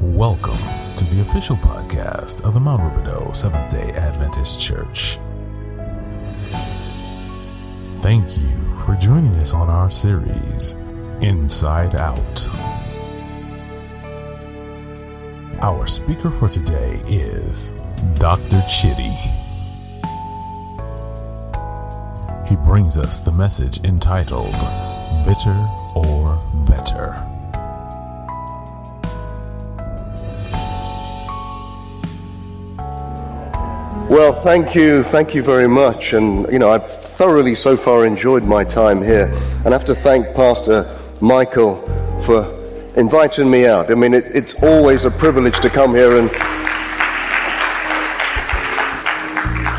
Welcome to the official podcast of the Mount Rubidoux Seventh day Adventist Church. Thank you for joining us on our series, Inside Out. Our speaker for today is Dr. Chidi. He brings us the message entitled Bitter or Better. Well, thank you, thank you very much. And, you know, I've thoroughly so far enjoyed my time here. And I have to thank Pastor Michael for inviting me out. I mean, it, it's always a privilege to come here and.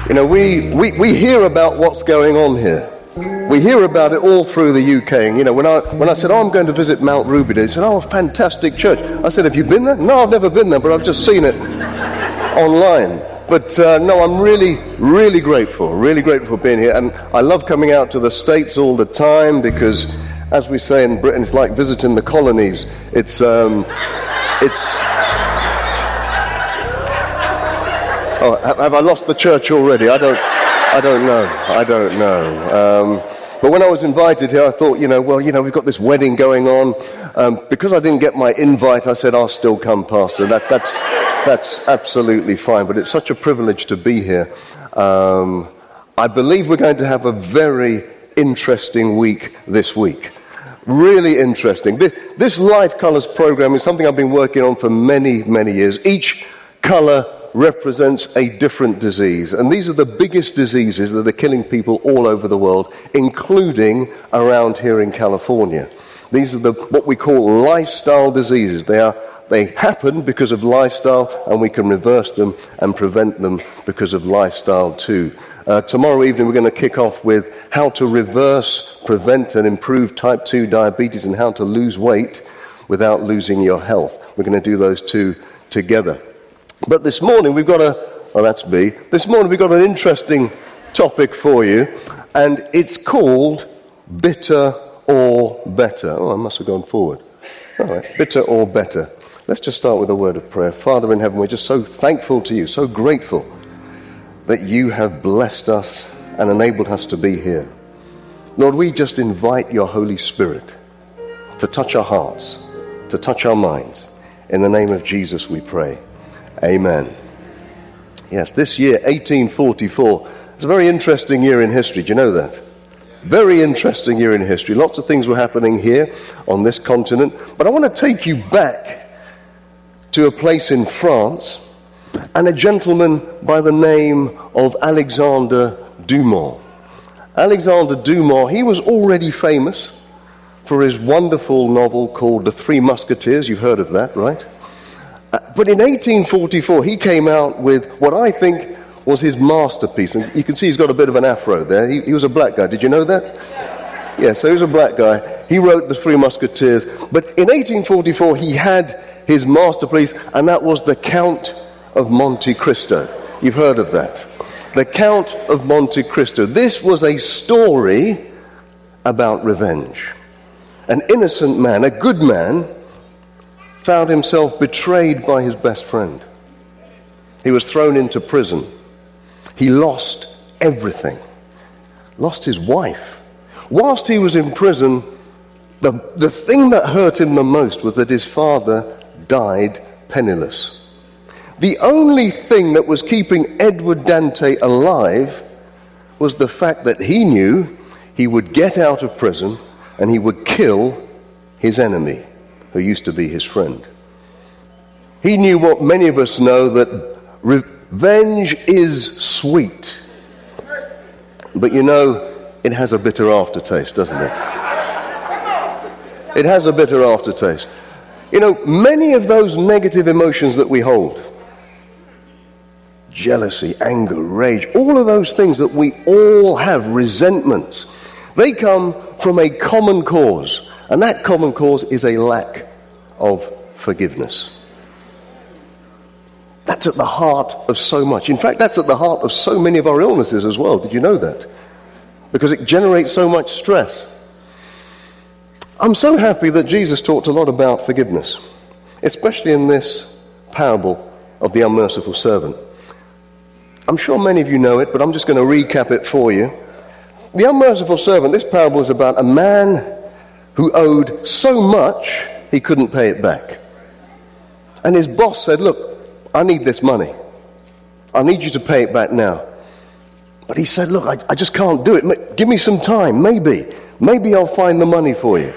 You know, we, we, we hear about what's going on here. We hear about it all through the UK. And, you know, when I, when I said, oh, I'm going to visit Mount Ruby, they said, oh, fantastic church. I said, have you been there? No, I've never been there, but I've just seen it online. But uh, no, I'm really, really grateful, really grateful for being here. And I love coming out to the States all the time because, as we say in Britain, it's like visiting the colonies. It's, um, it's. Oh, have I lost the church already? I don't, I don't know. I don't know. Um, but when I was invited here, I thought, you know, well, you know, we've got this wedding going on. Um, because I didn't get my invite, I said, I'll still come, Pastor. That, that's, that's absolutely fine. But it's such a privilege to be here. Um, I believe we're going to have a very interesting week this week. Really interesting. This, this Life Colors program is something I've been working on for many, many years. Each color represents a different disease. And these are the biggest diseases that are killing people all over the world, including around here in California. These are the, what we call lifestyle diseases. They, are, they happen because of lifestyle, and we can reverse them and prevent them because of lifestyle too. Uh, tomorrow evening, we're going to kick off with how to reverse, prevent, and improve type 2 diabetes and how to lose weight without losing your health. We're going to do those two together. But this morning, we've got a, oh, that's me. This morning, we've got an interesting topic for you, and it's called bitter or better. Oh, I must have gone forward. All right, bitter or better. Let's just start with a word of prayer. Father in heaven, we're just so thankful to you, so grateful that you have blessed us and enabled us to be here. Lord, we just invite your Holy Spirit to touch our hearts, to touch our minds. In the name of Jesus, we pray. Amen. Yes, this year, 1844, it's a very interesting year in history. Do you know that? Very interesting year in history. Lots of things were happening here on this continent. But I want to take you back to a place in France and a gentleman by the name of Alexander Dumas. Alexander Dumas, he was already famous for his wonderful novel called The Three Musketeers. You've heard of that, right? Uh, but in 1844, he came out with what I think was his masterpiece. And you can see he's got a bit of an afro there. He, he was a black guy. Did you know that? Yeah, so he was a black guy. He wrote The Three Musketeers. But in 1844, he had his masterpiece, and that was The Count of Monte Cristo. You've heard of that. The Count of Monte Cristo. This was a story about revenge. An innocent man, a good man, found himself betrayed by his best friend. He was thrown into prison. He lost everything, lost his wife. Whilst he was in prison, the, the thing that hurt him the most was that his father died penniless. The only thing that was keeping Edward Dante alive was the fact that he knew he would get out of prison and he would kill his enemy, who used to be his friend. He knew what many of us know that revenge is sweet. But you know, it has a bitter aftertaste, doesn't it? It has a bitter aftertaste. You know, many of those negative emotions that we hold jealousy, anger, rage, all of those things that we all have, resentments, they come from a common cause. And that common cause is a lack of forgiveness. That's at the heart of so much. In fact, that's at the heart of so many of our illnesses as well. Did you know that? Because it generates so much stress. I'm so happy that Jesus talked a lot about forgiveness. especially in this parable of the unmerciful servant. I'm sure many of you know it, but I'm just going to recap it for you. The unmerciful servant, this parable is about a man who owed so much he couldn't pay it back. And his boss said, Look, I need this money. I need you to pay it back now. But he said, Look, I, I just can't do it. Give me some time. Maybe. Maybe I'll find the money for you.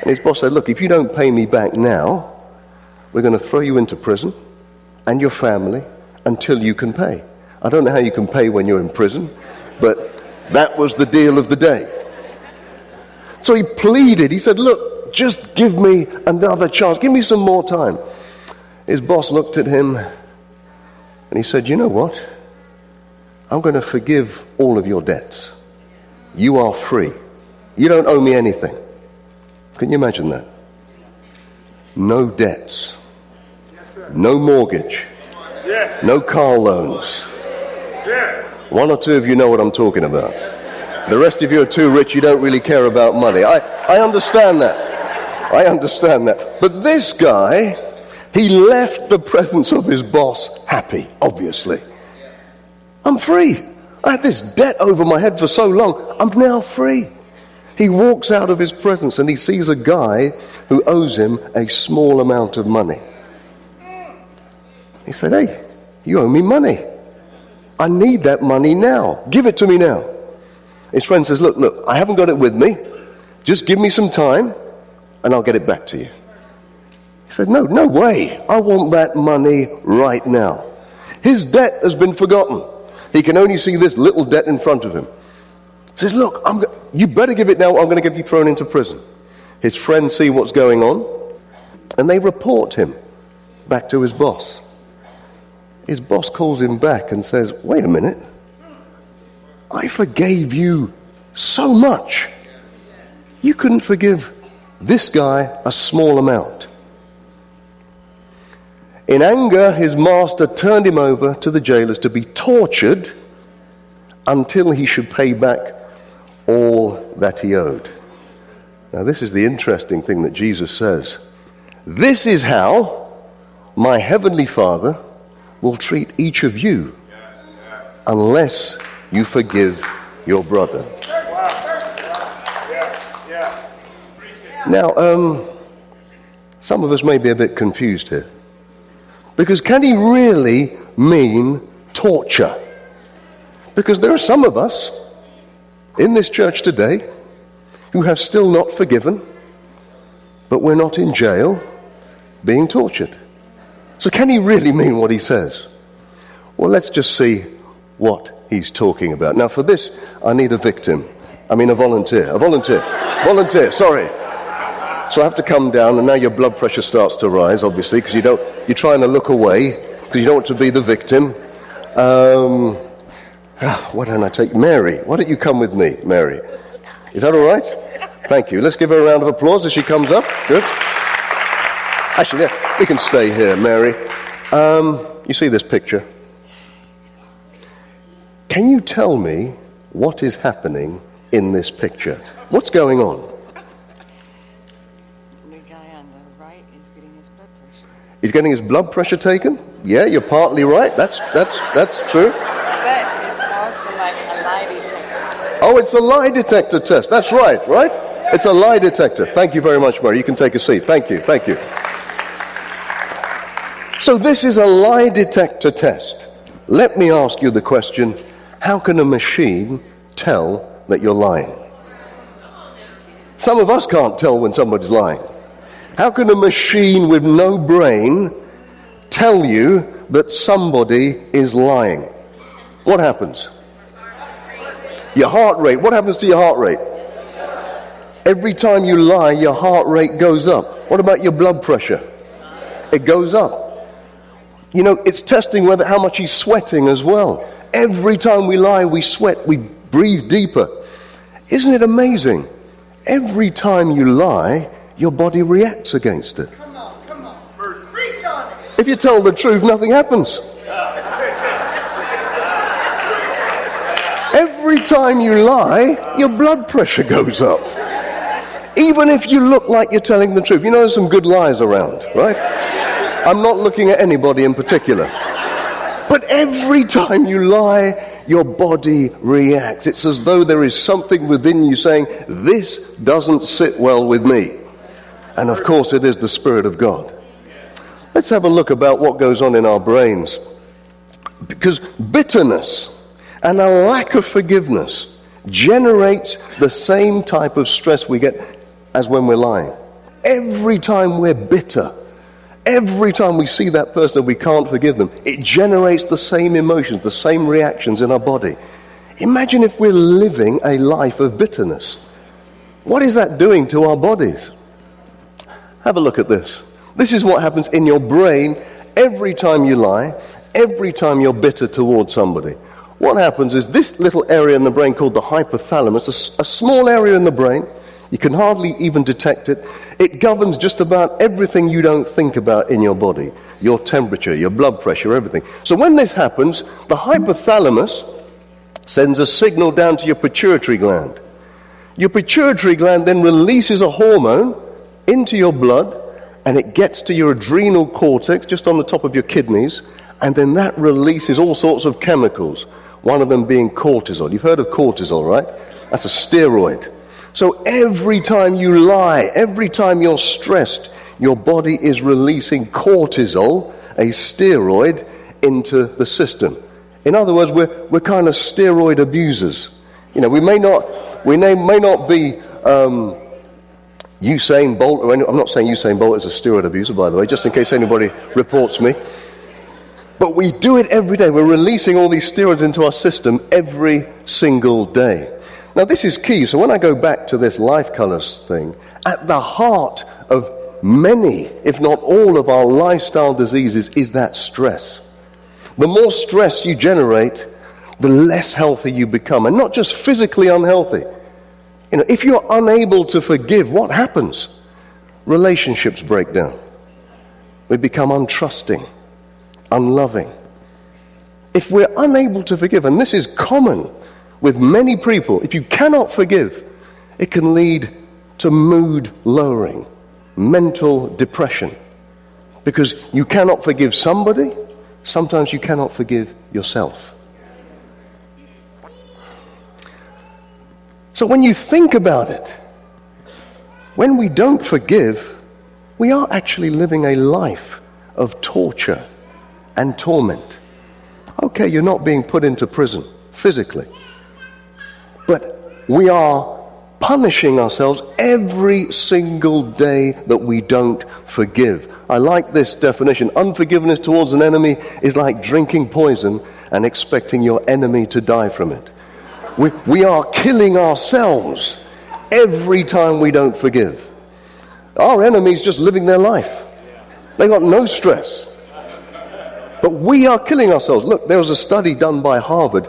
And his boss said, Look, if you don't pay me back now, we're going to throw you into prison and your family until you can pay. I don't know how you can pay when you're in prison, but that was the deal of the day. So he pleaded. He said, Look, just give me another chance. Give me some more time. His boss looked at him and he said, You know what? I'm going to forgive all of your debts. You are free. You don't owe me anything. Can you imagine that? No debts. No mortgage. No car loans. One or two of you know what I'm talking about. The rest of you are too rich, you don't really care about money. I, I understand that. I understand that. But this guy, he left the presence of his boss happy, obviously. I'm free. I had this debt over my head for so long. I'm now free. He walks out of his presence and he sees a guy who owes him a small amount of money. He said, Hey, you owe me money. I need that money now. Give it to me now. His friend says, Look, look, I haven't got it with me. Just give me some time and I'll get it back to you. He said, No, no way. I want that money right now. His debt has been forgotten. He can only see this little debt in front of him. Says, Look, I'm go- you better give it now. I'm going to get you thrown into prison. His friends see what's going on and they report him back to his boss. His boss calls him back and says, Wait a minute. I forgave you so much. You couldn't forgive this guy a small amount. In anger, his master turned him over to the jailers to be tortured until he should pay back all that he owed. Now, this is the interesting thing that Jesus says. This is how my heavenly Father will treat each of you unless you forgive your brother. Now, um, some of us may be a bit confused here. Because can he really mean torture? Because there are some of us in this church today who have still not forgiven, but we're not in jail being tortured. So, can he really mean what he says? Well, let's just see what he's talking about. Now, for this, I need a victim. I mean, a volunteer. A volunteer. volunteer, sorry. So I have to come down, and now your blood pressure starts to rise, obviously, because you don't, you're trying to look away, because you don't want to be the victim. Um, why don't I take Mary? Why don't you come with me, Mary? Is that all right? Thank you. Let's give her a round of applause as she comes up. Good. Actually, yeah, we can stay here, Mary. Um, you see this picture? Can you tell me what is happening in this picture? What's going on? The guy on the right is getting his blood pressure. He's getting his blood pressure taken? Yeah, you're partly right. That's, that's, that's true. But it's also like a lie detector. Oh, it's a lie detector test. That's right, right? It's a lie detector. Thank you very much, Mary. You can take a seat. Thank you, thank you. So, this is a lie detector test. Let me ask you the question how can a machine tell that you're lying? Some of us can't tell when somebody's lying. How can a machine with no brain tell you that somebody is lying? What happens? Your heart rate. What happens to your heart rate? Every time you lie, your heart rate goes up. What about your blood pressure? It goes up. You know, it's testing whether how much he's sweating as well. Every time we lie, we sweat, we breathe deeper. Isn't it amazing? Every time you lie, your body reacts against it. Come on, come on. Preach on it. If you tell the truth, nothing happens. Every time you lie, your blood pressure goes up. Even if you look like you're telling the truth. You know, there's some good lies around, right? I'm not looking at anybody in particular. But every time you lie, your body reacts. It's as though there is something within you saying, This doesn't sit well with me. And of course, it is the Spirit of God. Let's have a look about what goes on in our brains. Because bitterness and a lack of forgiveness generates the same type of stress we get as when we're lying. Every time we're bitter, every time we see that person and we can't forgive them, it generates the same emotions, the same reactions in our body. Imagine if we're living a life of bitterness. What is that doing to our bodies? Have a look at this. This is what happens in your brain every time you lie, every time you're bitter towards somebody. What happens is this little area in the brain called the hypothalamus, a, a small area in the brain, you can hardly even detect it. It governs just about everything you don't think about in your body your temperature, your blood pressure, everything. So when this happens, the hypothalamus sends a signal down to your pituitary gland. Your pituitary gland then releases a hormone into your blood and it gets to your adrenal cortex just on the top of your kidneys and then that releases all sorts of chemicals, one of them being cortisol. You've heard of cortisol, right? That's a steroid. So every time you lie, every time you're stressed, your body is releasing cortisol, a steroid, into the system. In other words, we're, we're kind of steroid abusers. You know, we may not, we may, may not be um, Usain Bolt, or any, I'm not saying Usain Bolt is a steroid abuser, by the way, just in case anybody reports me. But we do it every day. We're releasing all these steroids into our system every single day. Now, this is key. So, when I go back to this life colors thing, at the heart of many, if not all, of our lifestyle diseases is that stress. The more stress you generate, the less healthy you become. And not just physically unhealthy. You know, if you're unable to forgive, what happens? Relationships break down. We become untrusting, unloving. If we're unable to forgive, and this is common with many people, if you cannot forgive, it can lead to mood lowering, mental depression. Because you cannot forgive somebody, sometimes you cannot forgive yourself. So when you think about it, when we don't forgive, we are actually living a life of torture and torment. Okay, you're not being put into prison physically. But we are punishing ourselves every single day that we don't forgive. I like this definition. Unforgiveness towards an enemy is like drinking poison and expecting your enemy to die from it. We, we are killing ourselves every time we don't forgive. Our enemy's just living their life. They got no stress. But we are killing ourselves. Look, there was a study done by Harvard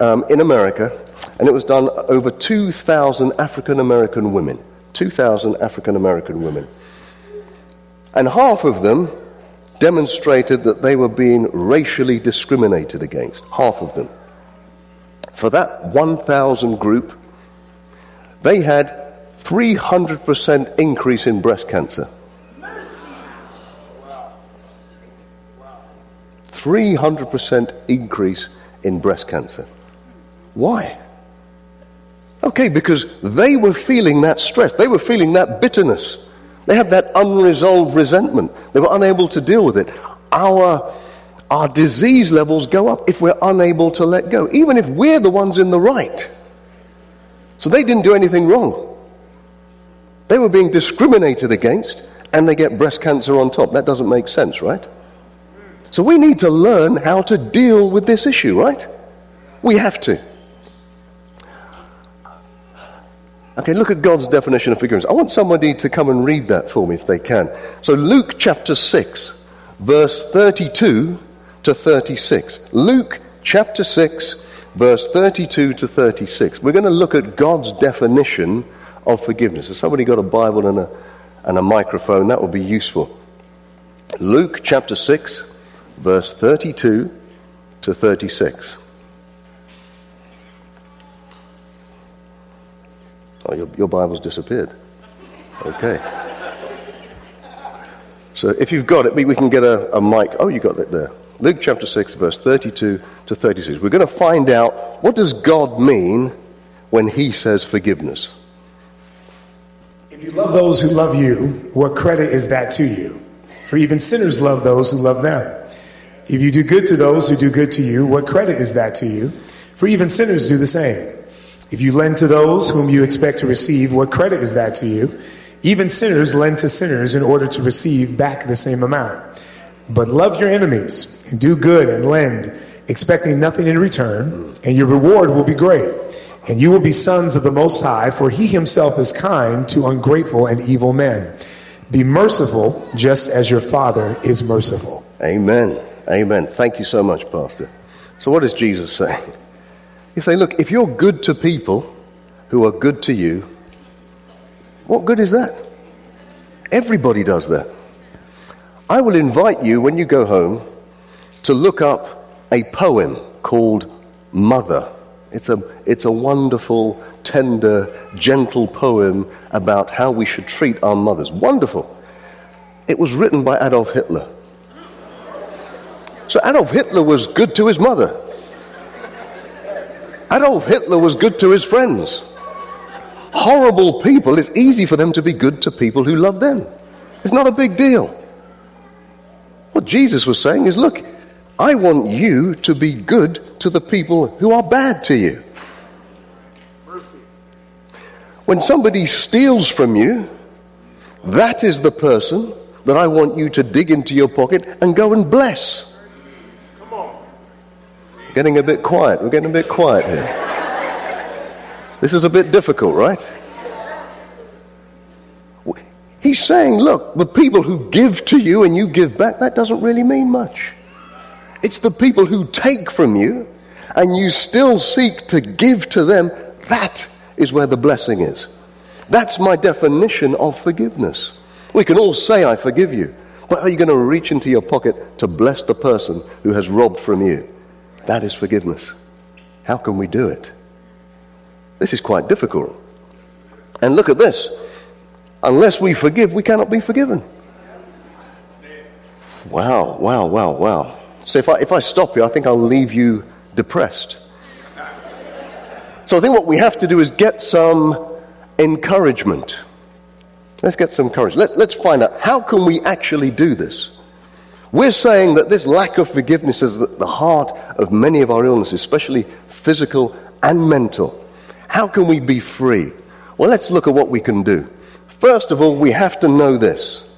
um, in America and it was done over 2,000 African American women. 2,000 African American women. And half of them demonstrated that they were being racially discriminated against. Half of them. For that 1,000 group, they had 300% increase in breast cancer. 300% increase in breast cancer. Why? Okay, because they were feeling that stress. They were feeling that bitterness. They had that unresolved resentment. They were unable to deal with it. Our, our disease levels go up if we're unable to let go, even if we're the ones in the right. So they didn't do anything wrong. They were being discriminated against, and they get breast cancer on top. That doesn't make sense, right? So we need to learn how to deal with this issue, right? We have to. Okay, look at God's definition of forgiveness. I want somebody to come and read that for me if they can. So, Luke chapter 6, verse 32 to 36. Luke chapter 6, verse 32 to 36. We're going to look at God's definition of forgiveness. Has somebody got a Bible and a, and a microphone? That would be useful. Luke chapter 6, verse 32 to 36. Oh, your, your Bible's disappeared. Okay. So if you've got it, we we can get a, a mic. Oh, you got it there. Luke chapter 6, verse 32 to 36. We're going to find out what does God mean when he says forgiveness. If you love those who love you, what credit is that to you? For even sinners love those who love them. If you do good to those who do good to you, what credit is that to you? For even sinners do the same. If you lend to those whom you expect to receive, what credit is that to you? Even sinners lend to sinners in order to receive back the same amount. But love your enemies and do good and lend, expecting nothing in return, and your reward will be great. And you will be sons of the Most High, for he himself is kind to ungrateful and evil men. Be merciful just as your Father is merciful. Amen. Amen. Thank you so much, Pastor. So, what is Jesus saying? He's saying, look, if you're good to people who are good to you, what good is that? Everybody does that. I will invite you when you go home to look up a poem called Mother. It's a, it's a wonderful, tender, gentle poem about how we should treat our mothers. Wonderful. It was written by Adolf Hitler. So Adolf Hitler was good to his mother. Adolf Hitler was good to his friends. Horrible people, it's easy for them to be good to people who love them. It's not a big deal. What Jesus was saying is look, I want you to be good to the people who are bad to you. When somebody steals from you, that is the person that I want you to dig into your pocket and go and bless. Getting a bit quiet. We're getting a bit quiet here. This is a bit difficult, right? He's saying, look, the people who give to you and you give back, that doesn't really mean much. It's the people who take from you and you still seek to give to them, that is where the blessing is. That's my definition of forgiveness. We can all say, I forgive you, but are you going to reach into your pocket to bless the person who has robbed from you? That is forgiveness. How can we do it? This is quite difficult. And look at this. Unless we forgive, we cannot be forgiven. Wow, wow, wow, wow. So if I, if I stop here, I think I'll leave you depressed. So I think what we have to do is get some encouragement. Let's get some courage. Let, let's find out how can we actually do this? We're saying that this lack of forgiveness is at the heart of many of our illnesses, especially physical and mental. How can we be free? Well, let's look at what we can do. First of all, we have to know this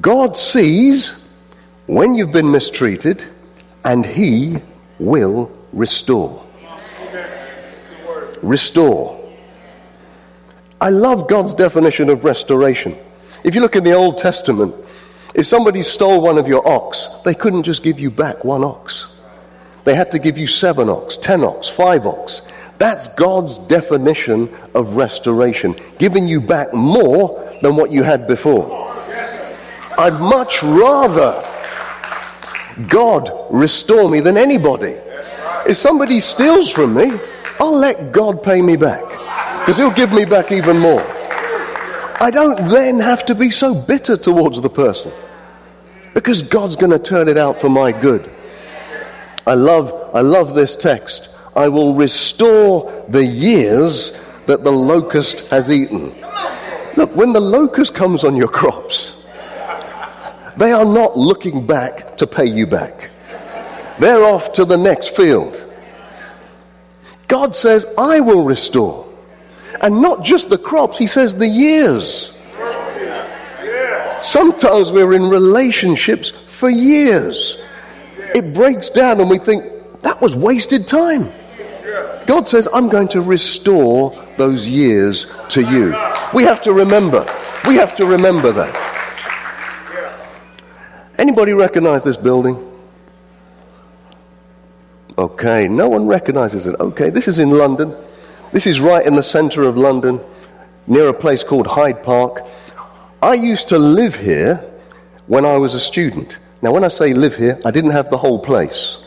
God sees when you've been mistreated, and He will restore. Restore. I love God's definition of restoration. If you look in the Old Testament, if somebody stole one of your ox, they couldn't just give you back one ox. They had to give you seven ox, ten ox, five ox. That's God's definition of restoration, giving you back more than what you had before. I'd much rather God restore me than anybody. If somebody steals from me, I'll let God pay me back because He'll give me back even more. I don't then have to be so bitter towards the person because God's going to turn it out for my good. I love, I love this text. I will restore the years that the locust has eaten. Look, when the locust comes on your crops, they are not looking back to pay you back. They're off to the next field. God says, I will restore. And not just the crops, he says the years. Sometimes we're in relationships for years. It breaks down and we think, that was wasted time. God says, I'm going to restore those years to you. We have to remember. We have to remember that. Anybody recognize this building? Okay, no one recognizes it. Okay, this is in London. This is right in the center of London, near a place called Hyde Park. I used to live here when I was a student. Now, when I say live here, I didn't have the whole place.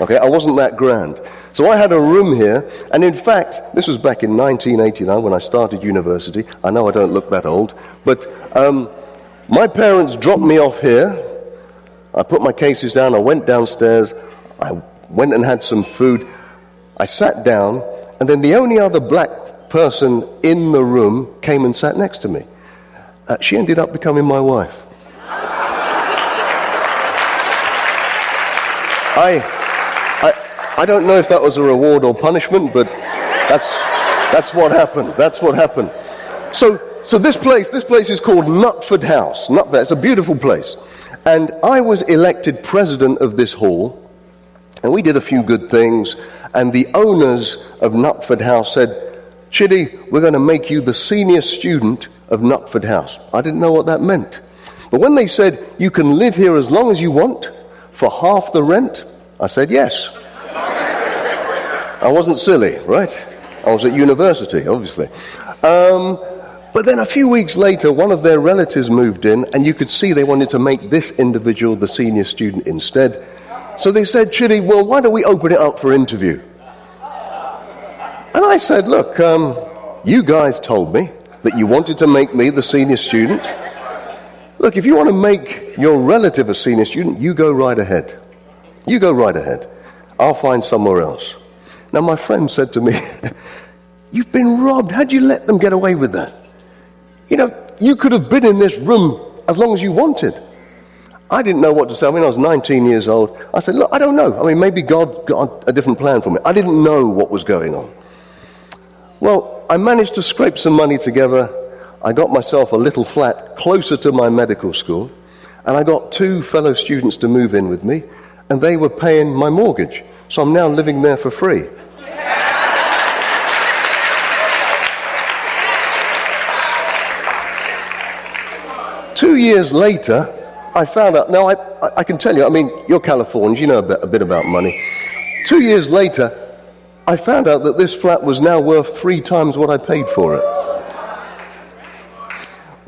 Okay, I wasn't that grand. So I had a room here, and in fact, this was back in 1989 when I started university. I know I don't look that old, but um, My parents dropped me off here. I put my cases down. I went downstairs. I went and had some food. I sat down, and then the only other black person in the room came and sat next to me. Uh, she ended up becoming my wife. I, I, I don't know if that was a reward or punishment, but that's, that's what happened. That's what happened. So, so this place, this place is called Nutford House. Nutford, it's a beautiful place. And I was elected president of this hall, and we did a few good things. And the owners of Nutford House said, Chidi, we're going to make you the senior student of Nutford House. I didn't know what that meant. But when they said, you can live here as long as you want for half the rent, I said yes. I wasn't silly, right? I was at university, obviously. Um, but then a few weeks later, one of their relatives moved in, and you could see they wanted to make this individual the senior student instead. So they said, Chidi, well, why don't we open it up for interview? And I said, look, um, you guys told me that you wanted to make me the senior student. Look, if you want to make your relative a senior student, you go right ahead. You go right ahead. I'll find somewhere else. Now, my friend said to me, You've been robbed. How'd you let them get away with that? You know, you could have been in this room as long as you wanted. I didn't know what to say. I mean, I was 19 years old. I said, Look, I don't know. I mean, maybe God got a different plan for me. I didn't know what was going on. Well, I managed to scrape some money together. I got myself a little flat closer to my medical school, and I got two fellow students to move in with me, and they were paying my mortgage. So I'm now living there for free. Two years later, I found out. Now, I, I can tell you, I mean, you're Californians, you know a bit, a bit about money. Two years later, I found out that this flat was now worth three times what I paid for it.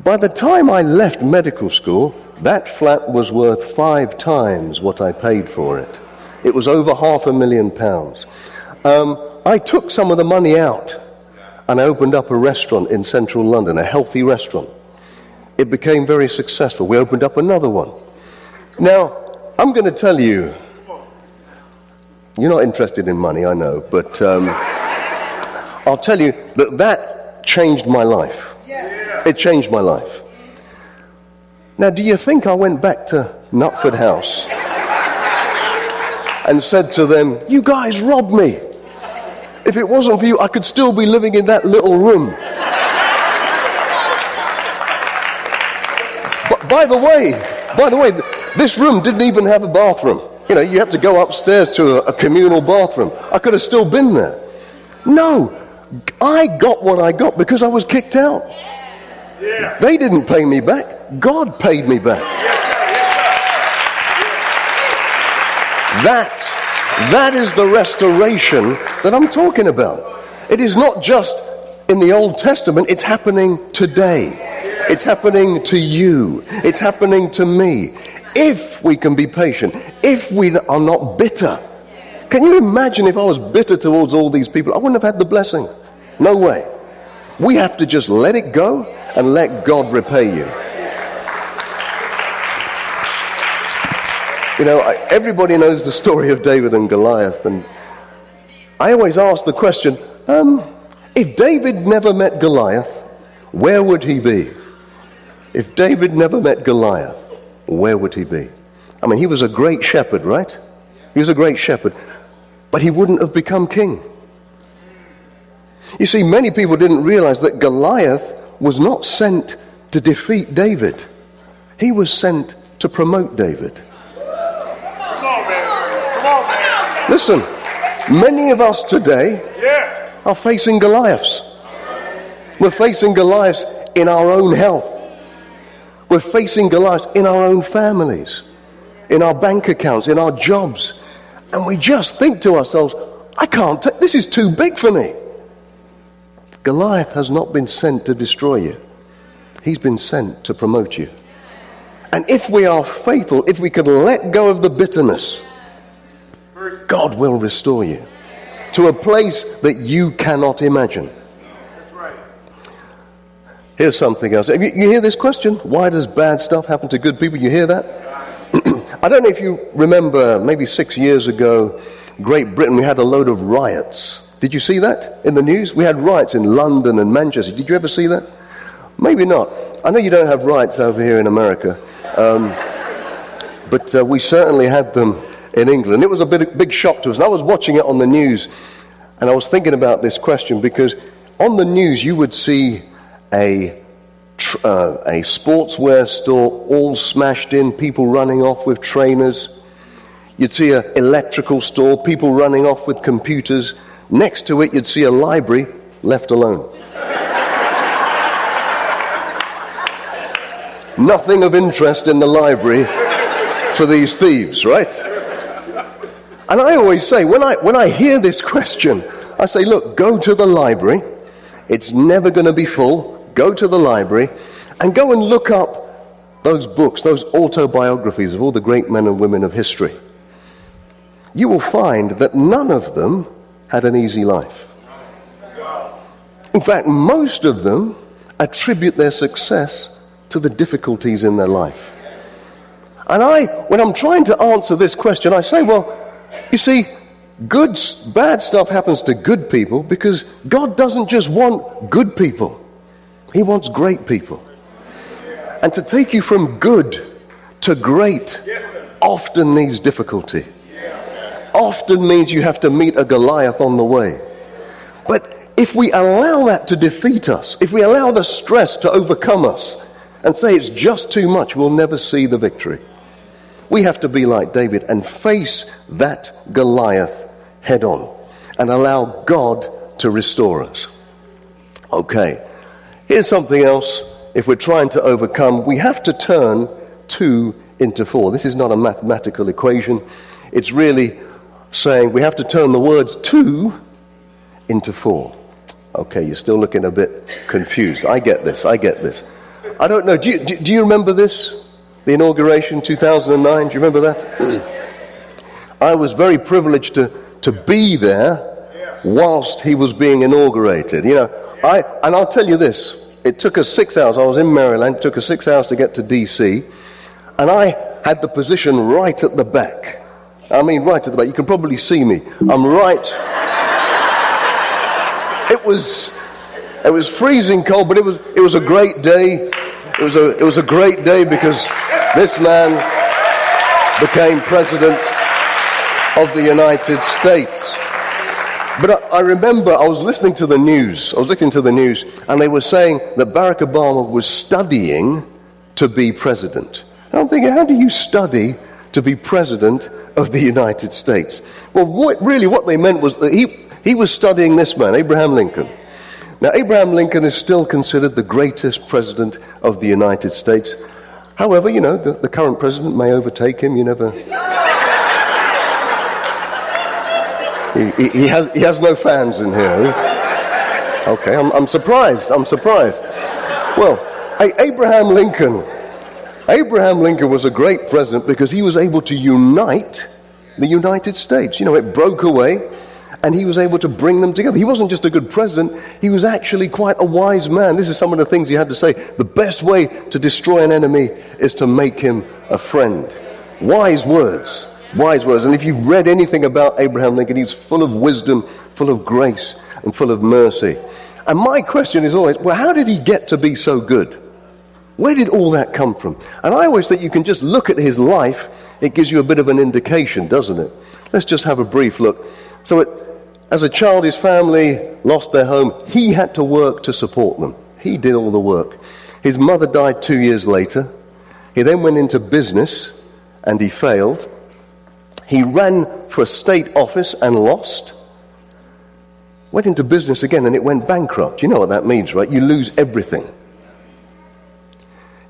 By the time I left medical school, that flat was worth five times what I paid for it. It was over half a million pounds. Um, I took some of the money out and I opened up a restaurant in central London, a healthy restaurant. It became very successful. We opened up another one. Now, I'm going to tell you, you're not interested in money, I know, but um, I'll tell you that that changed my life. It changed my life. Now, do you think I went back to Nutford House and said to them, You guys robbed me? If it wasn't for you, I could still be living in that little room. But By the way, by the way, this room didn't even have a bathroom. You know, you have to go upstairs to a, a communal bathroom. I could have still been there. No, I got what I got because I was kicked out. Yeah. They didn't pay me back. God paid me back. Yes, sir. Yes, sir. That, that is the restoration that I'm talking about. It is not just in the Old Testament, it's happening today. It's happening to you. It's happening to me. If we can be patient, if we are not bitter. Can you imagine if I was bitter towards all these people? I wouldn't have had the blessing. No way. We have to just let it go and let God repay you. You know, everybody knows the story of David and Goliath, and I always ask the question um, if David never met Goliath, where would he be? If David never met Goliath, where would he be? I mean, he was a great shepherd, right? He was a great shepherd, but he wouldn't have become king. You see, many people didn't realize that Goliath was not sent to defeat David, he was sent to promote David. Come on, man. Come on, man. Listen, many of us today yeah. are facing Goliaths. We're facing Goliaths in our own health. We're facing Goliaths in our own families, in our bank accounts, in our jobs. And we just think to ourselves, I can't, take, this is too big for me. Goliath has not been sent to destroy you, he's been sent to promote you. And if we are faithful, if we can let go of the bitterness, God will restore you to a place that you cannot imagine. Here's something else. You, you hear this question? Why does bad stuff happen to good people? You hear that? I don't know if you remember, maybe six years ago, Great Britain, we had a load of riots. Did you see that in the news? We had riots in London and Manchester. Did you ever see that? Maybe not. I know you don't have riots over here in America, um, but uh, we certainly had them in England. It was a big, big shock to us. And I was watching it on the news, and I was thinking about this question because on the news you would see a uh, a sportswear store all smashed in, people running off with trainers. You'd see an electrical store, people running off with computers. Next to it, you'd see a library left alone. Nothing of interest in the library for these thieves, right? And I always say, when I, when I hear this question, I say, look, go to the library. It's never going to be full go to the library and go and look up those books, those autobiographies of all the great men and women of history. You will find that none of them had an easy life. In fact, most of them attribute their success to the difficulties in their life. And I, when I'm trying to answer this question, I say, well, you see, good, bad stuff happens to good people because God doesn't just want good people. He wants great people. And to take you from good to great often needs difficulty. Often means you have to meet a Goliath on the way. But if we allow that to defeat us, if we allow the stress to overcome us and say it's just too much, we'll never see the victory. We have to be like David and face that Goliath head on and allow God to restore us. Okay. Here's something else. If we're trying to overcome, we have to turn two into four. This is not a mathematical equation. It's really saying we have to turn the words two into four. Okay, you're still looking a bit confused. I get this. I get this. I don't know. Do you, do, you remember this? The inauguration 2009? Do you remember that? I was very privileged to, to be there whilst he was being inaugurated. You know, I, and I'll tell you this it took us six hours. I was in Maryland, it took us six hours to get to DC, and I had the position right at the back. I mean, right at the back. You can probably see me. I'm right. It was, it was freezing cold, but it was, it was a great day. It was a, it was a great day because this man became president of the United States. But I, I, remember I was listening to the news. I was listening to the news, and they were saying that Barack Obama was studying to be president. And I'm thinking, how do you study to be president of the United States? Well, what, really, what they meant was that he, he was studying this man, Abraham Lincoln. Now, Abraham Lincoln is still considered the greatest president of the United States. However, you know, the, the current president may overtake him. You never. He, he, has, he has no fans in here. Okay, I'm, I'm surprised. I'm surprised. Well, Abraham Lincoln. Abraham Lincoln was a great president because he was able to unite the United States. You know, it broke away and he was able to bring them together. He wasn't just a good president, he was actually quite a wise man. This is some of the things he had to say. The best way to destroy an enemy is to make him a friend. Wise words. Wise words. And if you've read anything about Abraham Lincoln, he's full of wisdom, full of grace, and full of mercy. And my question is always, well, how did he get to be so good? Where did all that come from? And I always think you can just look at his life, it gives you a bit of an indication, doesn't it? Let's just have a brief look. So, it, as a child, his family lost their home. He had to work to support them, he did all the work. His mother died two years later. He then went into business and he failed. He ran for a state office and lost. Went into business again and it went bankrupt. You know what that means, right? You lose everything.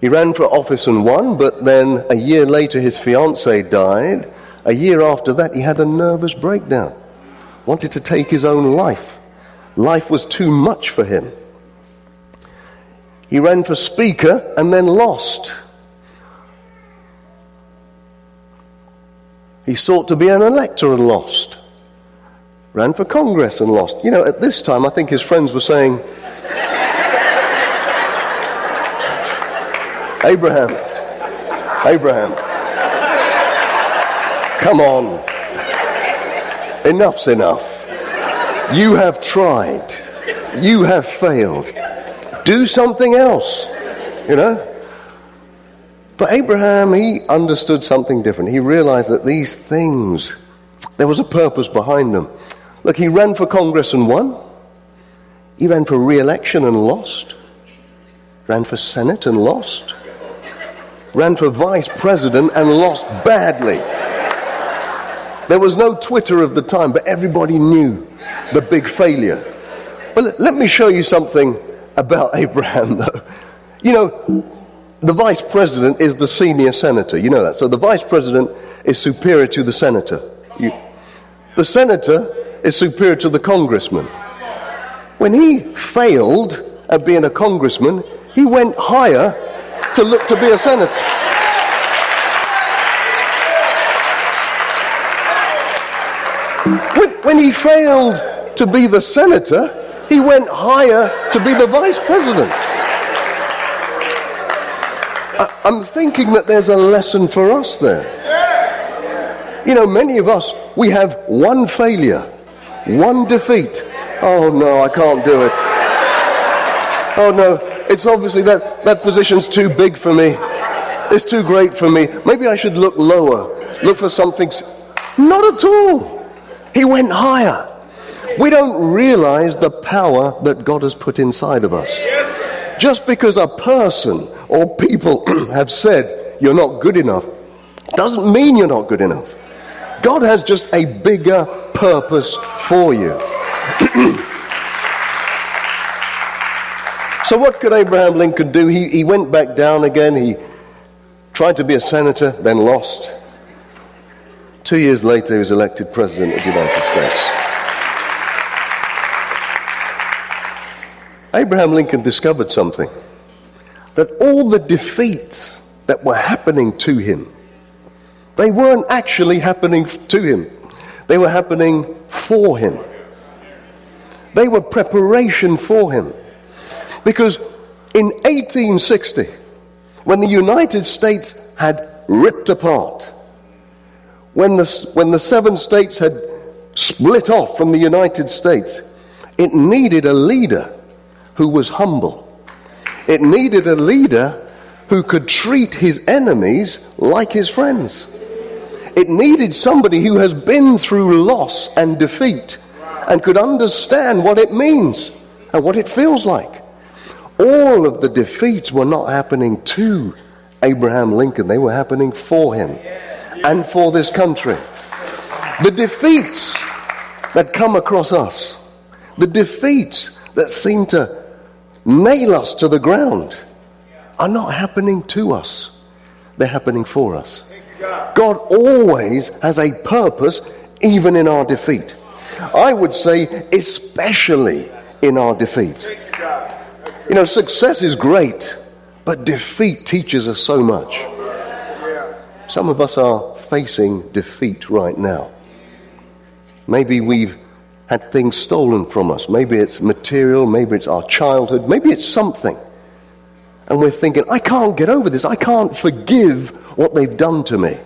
He ran for office and won, but then a year later his fiancee died. A year after that, he had a nervous breakdown. Wanted to take his own life. Life was too much for him. He ran for speaker and then lost. He sought to be an elector and lost. Ran for Congress and lost. You know, at this time, I think his friends were saying, Abraham. Abraham. Come on. Enough's enough. You have tried. You have failed. Do something else. You know? But Abraham, he understood something different. He realized that these things, there was a purpose behind them. Look, he ran for Congress and won. He ran for re election and lost. Ran for Senate and lost. Ran for vice president and lost badly. There was no Twitter of the time, but everybody knew the big failure. But let me show you something about Abraham, though. You know, the vice president is the senior senator. You know that. So the vice president is superior to the senator. You, the senator is superior to the congressman. When he failed at being a congressman, he went higher to look to be a senator. When, when he failed to be the senator, he went higher to be the vice president. I, I'm thinking that there's a lesson for us there. You know, many of us, we have one failure, one defeat. Oh no, I can't do it. Oh no, it's obviously that, that position's too big for me. It's too great for me. Maybe I should look lower, look for something. Not at all. He went higher. We don't realize the power that God has put inside of us. Just because a person or people have said you're not good enough doesn't mean you're not good enough. God has just a bigger purpose for you. so, what could Abraham Lincoln do? He, he went back down again. He tried to be a senator, then lost. Two years later, he was elected President of the United States. Abraham Lincoln discovered something that all the defeats that were happening to him, they weren't actually happening to him, they were happening for him. They were preparation for him. Because in 1860, when the United States had ripped apart, when the, when the seven states had split off from the United States, it needed a leader who was humble. It needed a leader who could treat his enemies like his friends. It needed somebody who has been through loss and defeat and could understand what it means and what it feels like. All of the defeats were not happening to Abraham Lincoln, they were happening for him and for this country. The defeats that come across us, the defeats that seem to nail us to the ground, are not happening to us, they're happening for us. God always has a purpose, even in our defeat. I would say, especially in our defeat. You know, success is great, but defeat teaches us so much. Some of us are facing defeat right now. Maybe we've had things stolen from us. Maybe it's material, maybe it's our childhood, maybe it's something. And we're thinking, I can't get over this. I can't forgive what they've done to me.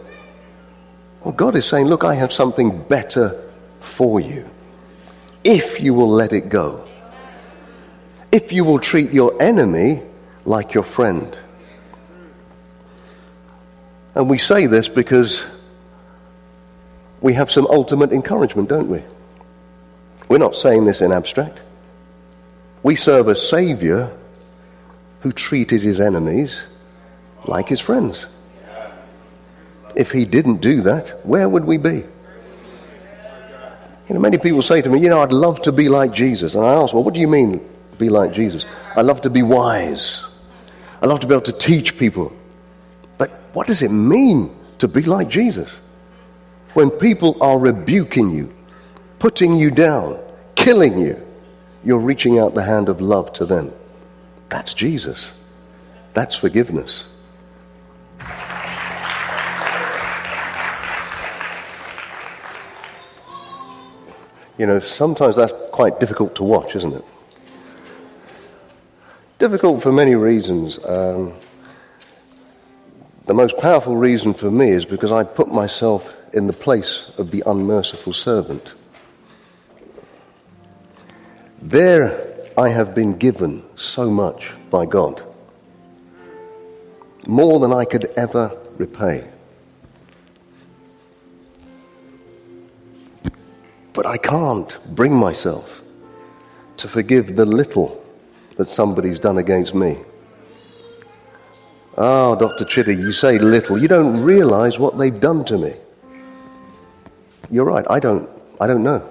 Well, God is saying, Look, I have something better for you. If you will let it go. If you will treat your enemy like your friend. And we say this because we have some ultimate encouragement, don't we? We're not saying this in abstract. We serve a Savior who treated his enemies like his friends. If he didn't do that, where would we be? You know, many people say to me, you know, I'd love to be like Jesus. And I ask, well, what do you mean, be like Jesus? I love to be wise. I love to be able to teach people. But what does it mean to be like Jesus? When people are rebuking you, putting you down, killing you, you're reaching out the hand of love to them. That's Jesus. That's forgiveness. You know, sometimes that's quite difficult to watch, isn't it? Difficult for many reasons. Um, The most powerful reason for me is because I put myself in the place of the unmerciful servant. There I have been given so much by God, more than I could ever repay. But I can't bring myself to forgive the little that somebody's done against me. Ah, oh, Dr. Chidi, you say little. You don't realize what they've done to me. You're right, I don't, I don't know.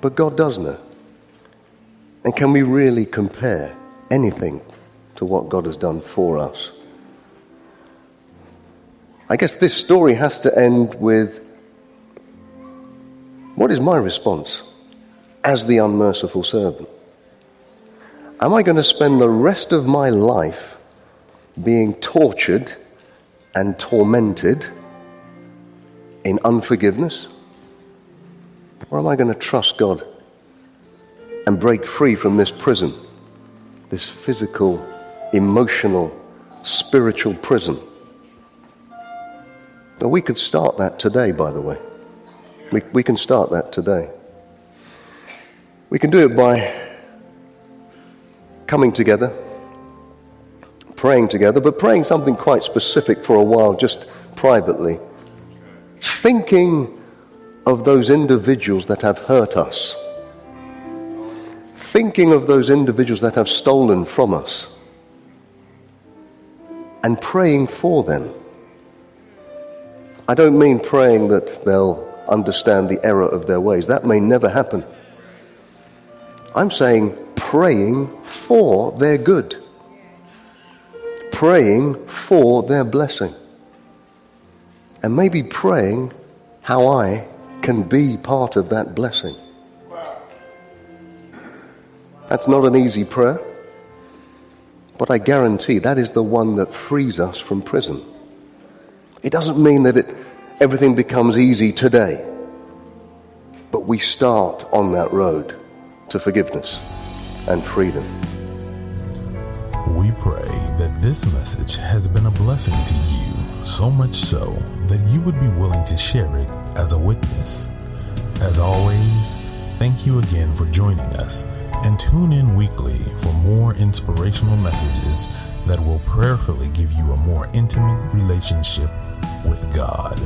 But God does know. And can we really compare anything to what God has done for us? I guess this story has to end with what is my response as the unmerciful servant? Am I going to spend the rest of my life being tortured and tormented in unforgiveness? Or am I going to trust God and break free from this prison, this physical, emotional, spiritual prison? Now, we could start that today, by the way. We, we can start that today. We can do it by coming together, praying together, but praying something quite specific for a while, just privately. Thinking of those individuals that have hurt us. Thinking of those individuals that have stolen from us. And praying for them. I don't mean praying that they'll understand the error of their ways. That may never happen. I'm saying praying for their good, praying for their blessing, and maybe praying how I can be part of that blessing. That's not an easy prayer, but I guarantee that is the one that frees us from prison. It doesn't mean that it everything becomes easy today. But we start on that road to forgiveness and freedom. We pray that this message has been a blessing to you, so much so that you would be willing to share it as a witness. As always, thank you again for joining us and tune in weekly for more inspirational messages that will prayerfully give you a more intimate relationship with God.